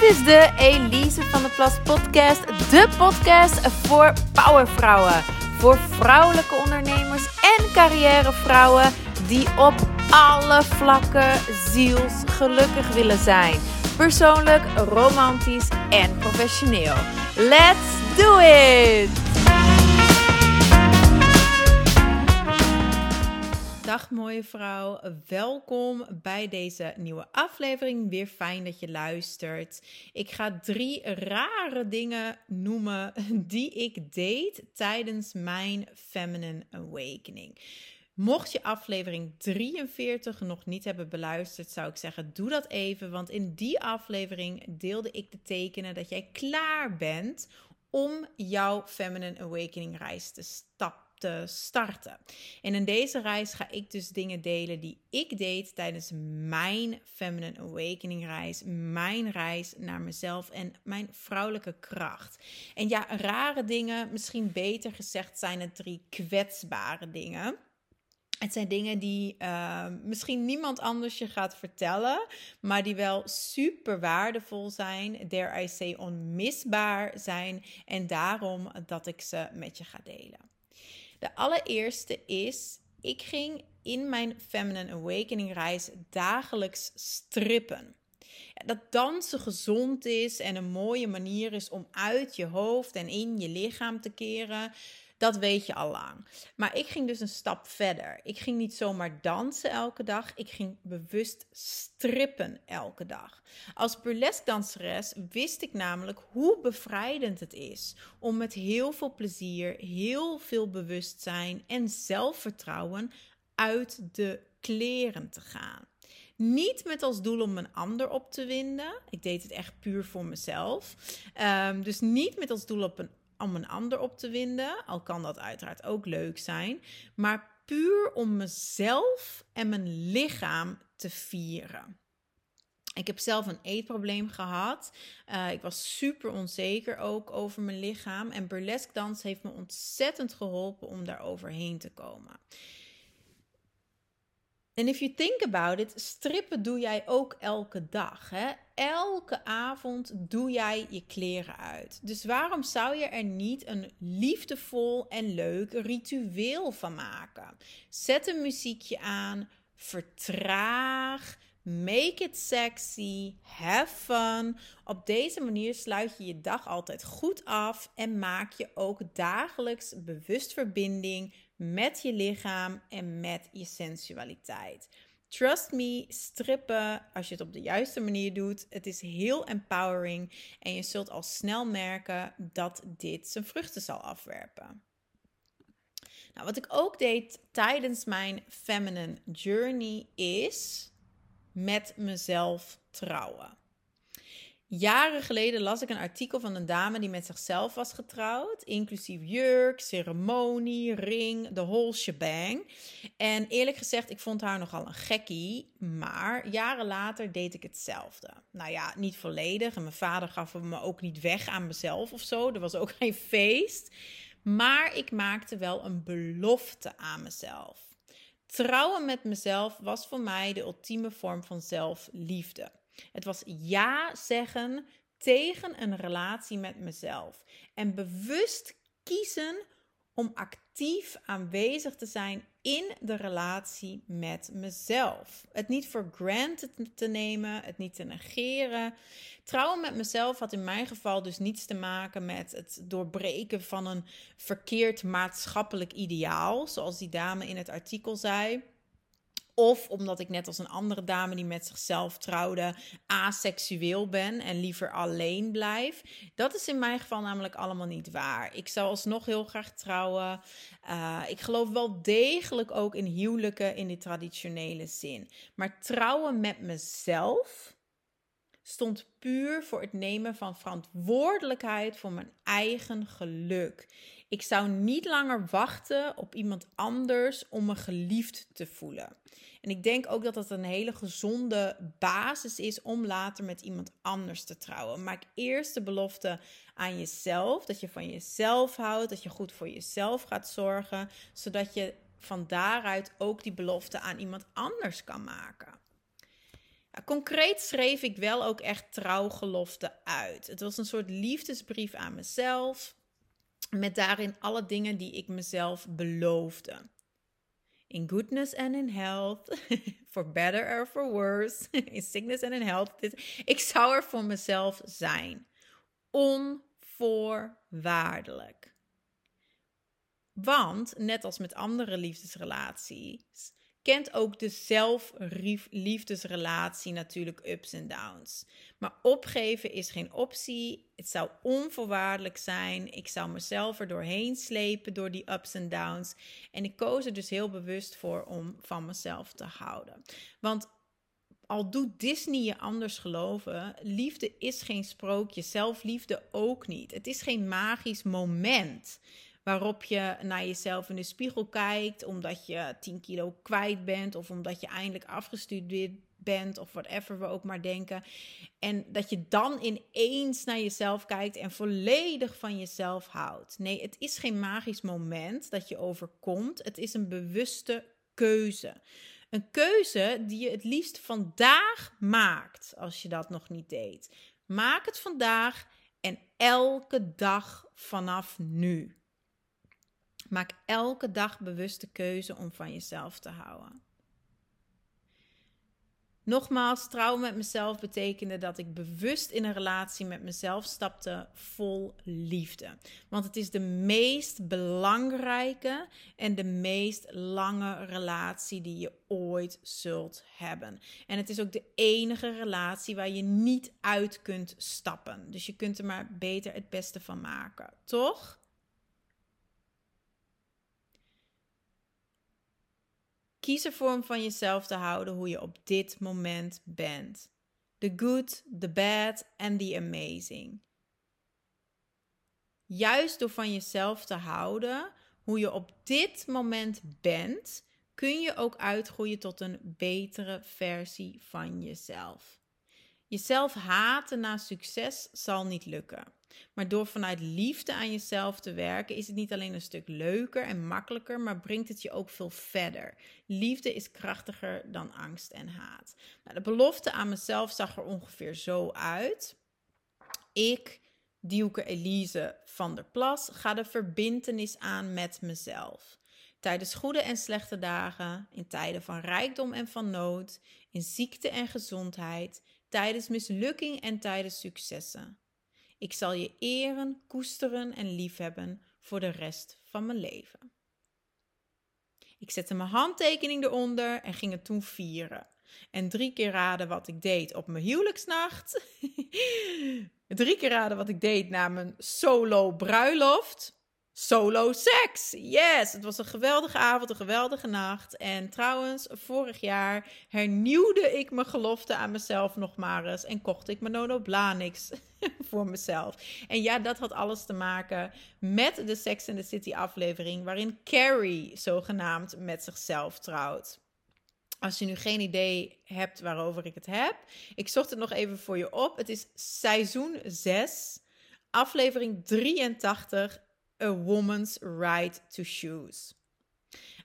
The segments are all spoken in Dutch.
Dit is de Elise van de Plas podcast. De podcast voor powervrouwen. Voor vrouwelijke ondernemers en carrièrevrouwen die op alle vlakken zielsgelukkig willen zijn. Persoonlijk, romantisch en professioneel. Let's do it! Dag mooie vrouw, welkom bij deze nieuwe aflevering. Weer fijn dat je luistert. Ik ga drie rare dingen noemen die ik deed tijdens mijn Feminine Awakening. Mocht je aflevering 43 nog niet hebben beluisterd, zou ik zeggen: doe dat even. Want in die aflevering deelde ik de tekenen dat jij klaar bent om jouw Feminine Awakening reis te stappen te starten. En in deze reis ga ik dus dingen delen die ik deed tijdens mijn Feminine Awakening reis, mijn reis naar mezelf en mijn vrouwelijke kracht. En ja, rare dingen, misschien beter gezegd, zijn het drie kwetsbare dingen. Het zijn dingen die uh, misschien niemand anders je gaat vertellen, maar die wel super waardevol zijn, dare I say onmisbaar zijn en daarom dat ik ze met je ga delen. De allereerste is, ik ging in mijn Feminine Awakening reis dagelijks strippen. Dat dansen gezond is en een mooie manier is om uit je hoofd en in je lichaam te keren. Dat weet je al lang. Maar ik ging dus een stap verder. Ik ging niet zomaar dansen elke dag. Ik ging bewust strippen elke dag. Als burlesque danseres wist ik namelijk hoe bevrijdend het is om met heel veel plezier, heel veel bewustzijn en zelfvertrouwen uit de kleren te gaan. Niet met als doel om een ander op te winden. Ik deed het echt puur voor mezelf. Um, dus niet met als doel op een om een ander op te winden. Al kan dat uiteraard ook leuk zijn. Maar puur om mezelf en mijn lichaam te vieren. Ik heb zelf een eetprobleem gehad. Uh, ik was super onzeker ook over mijn lichaam. En burlesque dans heeft me ontzettend geholpen om daar overheen te komen. En if you think about it, strippen doe jij ook elke dag. Hè? Elke avond doe jij je kleren uit. Dus waarom zou je er niet een liefdevol en leuk ritueel van maken? Zet een muziekje aan, vertraag, make it sexy, have fun. Op deze manier sluit je je dag altijd goed af en maak je ook dagelijks bewust verbinding met je lichaam en met je sensualiteit. Trust me, strippen, als je het op de juiste manier doet, het is heel empowering en je zult al snel merken dat dit zijn vruchten zal afwerpen. Nou, wat ik ook deed tijdens mijn feminine journey is met mezelf trouwen. Jaren geleden las ik een artikel van een dame die met zichzelf was getrouwd, inclusief jurk, ceremonie, ring, de whole shebang. En eerlijk gezegd, ik vond haar nogal een gekkie, maar jaren later deed ik hetzelfde. Nou ja, niet volledig en mijn vader gaf me ook niet weg aan mezelf of zo, er was ook geen feest. Maar ik maakte wel een belofte aan mezelf. Trouwen met mezelf was voor mij de ultieme vorm van zelfliefde. Het was ja zeggen tegen een relatie met mezelf. En bewust kiezen om actief aanwezig te zijn in de relatie met mezelf. Het niet voor granted te nemen, het niet te negeren. Trouwen met mezelf had in mijn geval dus niets te maken met het doorbreken van een verkeerd maatschappelijk ideaal, zoals die dame in het artikel zei. Of omdat ik net als een andere dame die met zichzelf trouwde, aseksueel ben en liever alleen blijf. Dat is in mijn geval namelijk allemaal niet waar. Ik zou alsnog heel graag trouwen. Uh, ik geloof wel degelijk ook in huwelijken in de traditionele zin. Maar trouwen met mezelf stond puur voor het nemen van verantwoordelijkheid voor mijn eigen geluk. Ik zou niet langer wachten op iemand anders om me geliefd te voelen. En ik denk ook dat dat een hele gezonde basis is om later met iemand anders te trouwen. Maak eerst de belofte aan jezelf, dat je van jezelf houdt, dat je goed voor jezelf gaat zorgen, zodat je van daaruit ook die belofte aan iemand anders kan maken. Concreet schreef ik wel ook echt trouwgeloften uit. Het was een soort liefdesbrief aan mezelf, met daarin alle dingen die ik mezelf beloofde. In goodness and in health, for better or for worse, in sickness and in health. Ik zou er voor mezelf zijn. Onvoorwaardelijk. Want, net als met andere liefdesrelaties, kent ook de zelfliefdesrelatie natuurlijk ups en downs. Maar opgeven is geen optie. Het zou onvoorwaardelijk zijn. Ik zou mezelf er doorheen slepen door die ups en downs. En ik koos er dus heel bewust voor om van mezelf te houden. Want al doet Disney je anders geloven, liefde is geen sprookje, zelfliefde ook niet. Het is geen magisch moment waarop je naar jezelf in de spiegel kijkt omdat je 10 kilo kwijt bent of omdat je eindelijk afgestudeerd bent of whatever we ook maar denken. En dat je dan ineens naar jezelf kijkt en volledig van jezelf houdt. Nee, het is geen magisch moment dat je overkomt. Het is een bewuste keuze. Een keuze die je het liefst vandaag maakt, als je dat nog niet deed. Maak het vandaag en elke dag vanaf nu. Maak elke dag bewuste keuze om van jezelf te houden. Nogmaals, trouwen met mezelf betekende dat ik bewust in een relatie met mezelf stapte vol liefde. Want het is de meest belangrijke en de meest lange relatie die je ooit zult hebben. En het is ook de enige relatie waar je niet uit kunt stappen. Dus je kunt er maar beter het beste van maken, toch? Kies ervoor om van jezelf te houden hoe je op dit moment bent. The good, the bad and the amazing. Juist door van jezelf te houden hoe je op dit moment bent, kun je ook uitgroeien tot een betere versie van jezelf. Jezelf haten na succes zal niet lukken. Maar door vanuit liefde aan jezelf te werken, is het niet alleen een stuk leuker en makkelijker, maar brengt het je ook veel verder. Liefde is krachtiger dan angst en haat. Nou, de belofte aan mezelf zag er ongeveer zo uit. Ik, Dieuke Elise van der Plas, ga de verbintenis aan met mezelf. Tijdens goede en slechte dagen, in tijden van rijkdom en van nood, in ziekte en gezondheid, tijdens mislukking en tijdens successen. Ik zal je eren, koesteren en liefhebben voor de rest van mijn leven. Ik zette mijn handtekening eronder en ging het toen vieren. En drie keer raden wat ik deed op mijn huwelijksnacht. drie keer raden wat ik deed na mijn solo bruiloft solo seks. Yes, het was een geweldige avond, een geweldige nacht. En trouwens, vorig jaar hernieuwde ik mijn gelofte aan mezelf nog maar eens en kocht ik mijn Nono Blanix voor mezelf. En ja, dat had alles te maken met de Sex and the City aflevering, waarin Carrie zogenaamd met zichzelf trouwt. Als je nu geen idee hebt waarover ik het heb, ik zocht het nog even voor je op. Het is seizoen 6, aflevering 83 A Woman's Right to Choose.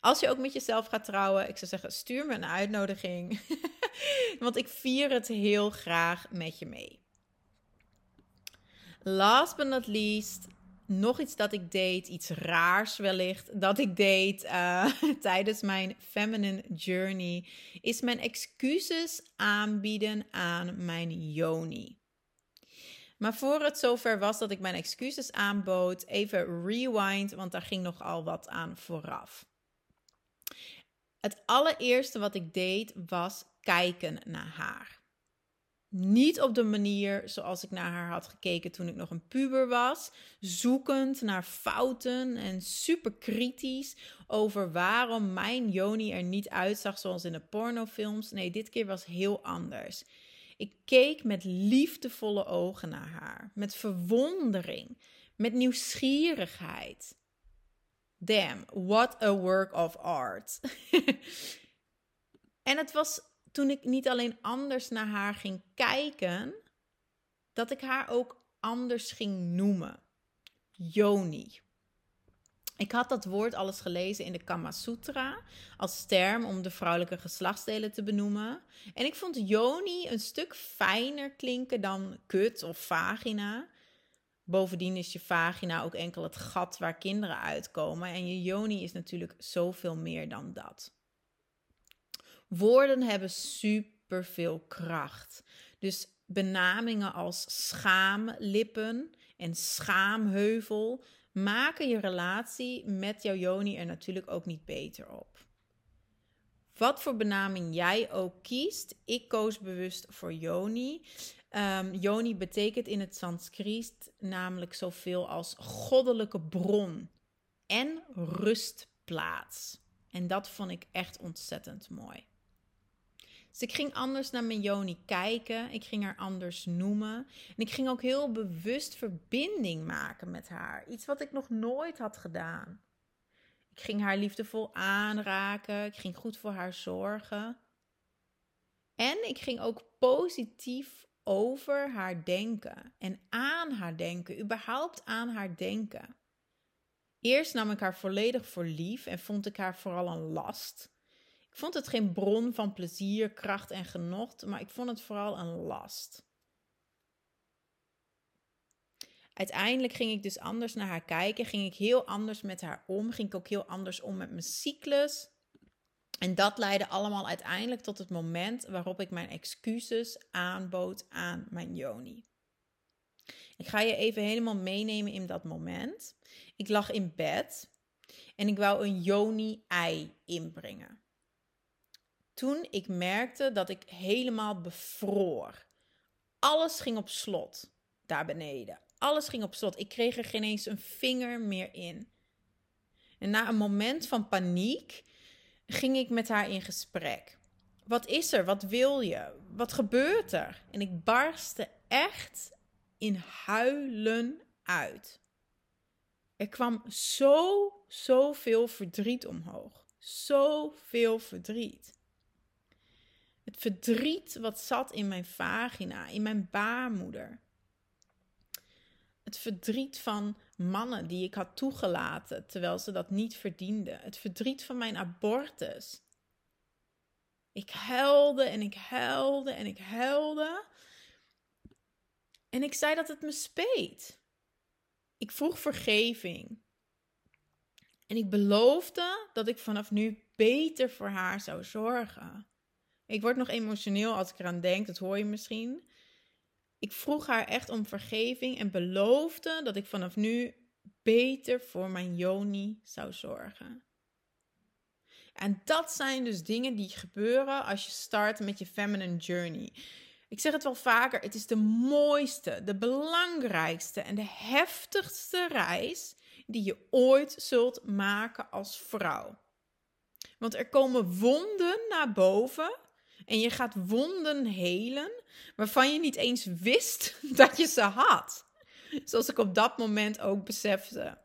Als je ook met jezelf gaat trouwen, ik zou zeggen, stuur me een uitnodiging. Want ik vier het heel graag met je mee. Last but not least, nog iets dat ik deed, iets raars wellicht, dat ik deed uh, tijdens mijn feminine journey, is mijn excuses aanbieden aan mijn yoni. Maar voor het zover was dat ik mijn excuses aanbood, even rewind, want daar ging nogal wat aan vooraf. Het allereerste wat ik deed was kijken naar haar. Niet op de manier zoals ik naar haar had gekeken toen ik nog een puber was, zoekend naar fouten en super kritisch over waarom mijn Joni er niet uitzag zoals in de pornofilms. Nee, dit keer was heel anders. Ik keek met liefdevolle ogen naar haar, met verwondering, met nieuwsgierigheid. Damn, what a work of art. en het was toen ik niet alleen anders naar haar ging kijken, dat ik haar ook anders ging noemen. Joni. Ik had dat woord alles gelezen in de Kama Sutra als term om de vrouwelijke geslachtsdelen te benoemen. En ik vond yoni een stuk fijner klinken dan kut of vagina. Bovendien is je vagina ook enkel het gat waar kinderen uitkomen. En je yoni is natuurlijk zoveel meer dan dat. Woorden hebben superveel kracht. Dus benamingen als schaamlippen en schaamheuvel maken je relatie met jouw Joni er natuurlijk ook niet beter op. Wat voor benaming jij ook kiest, ik koos bewust voor Joni. Um, Yoni betekent in het Sanskriet namelijk zoveel als goddelijke bron en rustplaats. En dat vond ik echt ontzettend mooi. Dus ik ging anders naar mijn Joni kijken. Ik ging haar anders noemen. En ik ging ook heel bewust verbinding maken met haar. Iets wat ik nog nooit had gedaan. Ik ging haar liefdevol aanraken. Ik ging goed voor haar zorgen. En ik ging ook positief over haar denken en aan haar denken, überhaupt aan haar denken. Eerst nam ik haar volledig voor lief en vond ik haar vooral een last. Ik vond het geen bron van plezier, kracht en genot, maar ik vond het vooral een last. Uiteindelijk ging ik dus anders naar haar kijken, ging ik heel anders met haar om, ging ik ook heel anders om met mijn cyclus. En dat leidde allemaal uiteindelijk tot het moment waarop ik mijn excuses aanbood aan mijn Joni. Ik ga je even helemaal meenemen in dat moment. Ik lag in bed en ik wou een Joni-ei inbrengen toen ik merkte dat ik helemaal bevroor. Alles ging op slot daar beneden. Alles ging op slot. Ik kreeg er geen eens een vinger meer in. En na een moment van paniek ging ik met haar in gesprek. Wat is er? Wat wil je? Wat gebeurt er? En ik barstte echt in huilen uit. Er kwam zo, zoveel verdriet omhoog. Zoveel verdriet. Het verdriet wat zat in mijn vagina, in mijn baarmoeder. Het verdriet van mannen die ik had toegelaten terwijl ze dat niet verdienden. Het verdriet van mijn abortus. Ik huilde en ik huilde en ik huilde. En ik zei dat het me speet. Ik vroeg vergeving. En ik beloofde dat ik vanaf nu beter voor haar zou zorgen. Ik word nog emotioneel als ik eraan denk, dat hoor je misschien. Ik vroeg haar echt om vergeving en beloofde dat ik vanaf nu beter voor mijn Joni zou zorgen. En dat zijn dus dingen die gebeuren als je start met je feminine journey. Ik zeg het wel vaker, het is de mooiste, de belangrijkste en de heftigste reis die je ooit zult maken als vrouw. Want er komen wonden naar boven en je gaat wonden helen waarvan je niet eens wist dat je ze had. Zoals ik op dat moment ook besefte.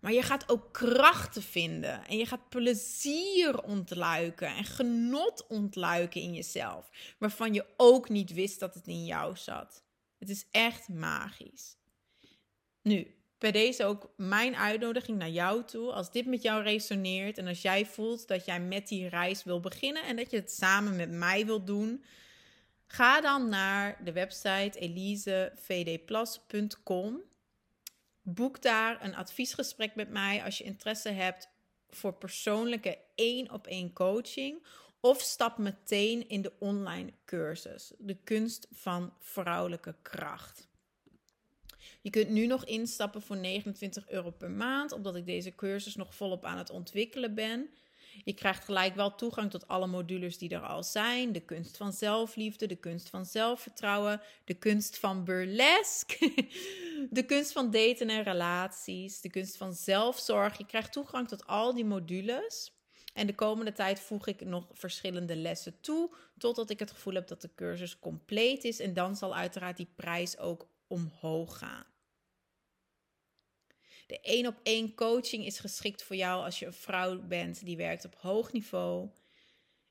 Maar je gaat ook krachten vinden en je gaat plezier ontluiken en genot ontluiken in jezelf, waarvan je ook niet wist dat het in jou zat. Het is echt magisch. Nu, bij deze ook mijn uitnodiging naar jou toe. Als dit met jou resoneert en als jij voelt dat jij met die reis wil beginnen en dat je het samen met mij wilt doen, ga dan naar de website elisevdplus.com. Boek daar een adviesgesprek met mij als je interesse hebt voor persoonlijke één op één coaching. Of stap meteen in de online cursus, de kunst van vrouwelijke kracht. Je kunt nu nog instappen voor 29 euro per maand, omdat ik deze cursus nog volop aan het ontwikkelen ben. Je krijgt gelijk wel toegang tot alle modules die er al zijn. De kunst van zelfliefde, de kunst van zelfvertrouwen, de kunst van burlesque, de kunst van daten en relaties, de kunst van zelfzorg. Je krijgt toegang tot al die modules. En de komende tijd voeg ik nog verschillende lessen toe, totdat ik het gevoel heb dat de cursus compleet is. En dan zal uiteraard die prijs ook omhoog gaan. De één op één coaching is geschikt voor jou als je een vrouw bent die werkt op hoog niveau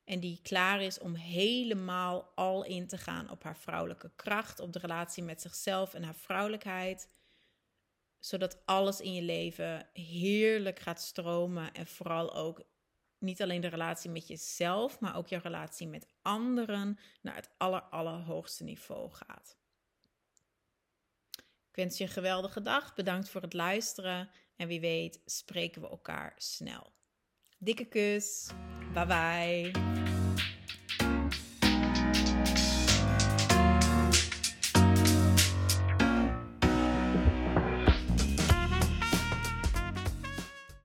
en die klaar is om helemaal al in te gaan op haar vrouwelijke kracht, op de relatie met zichzelf en haar vrouwelijkheid, zodat alles in je leven heerlijk gaat stromen en vooral ook niet alleen de relatie met jezelf, maar ook jouw relatie met anderen naar het aller, allerhoogste niveau gaat. Ik wens je een geweldige dag. Bedankt voor het luisteren. En wie weet spreken we elkaar snel. Dikke kus. Bye bye.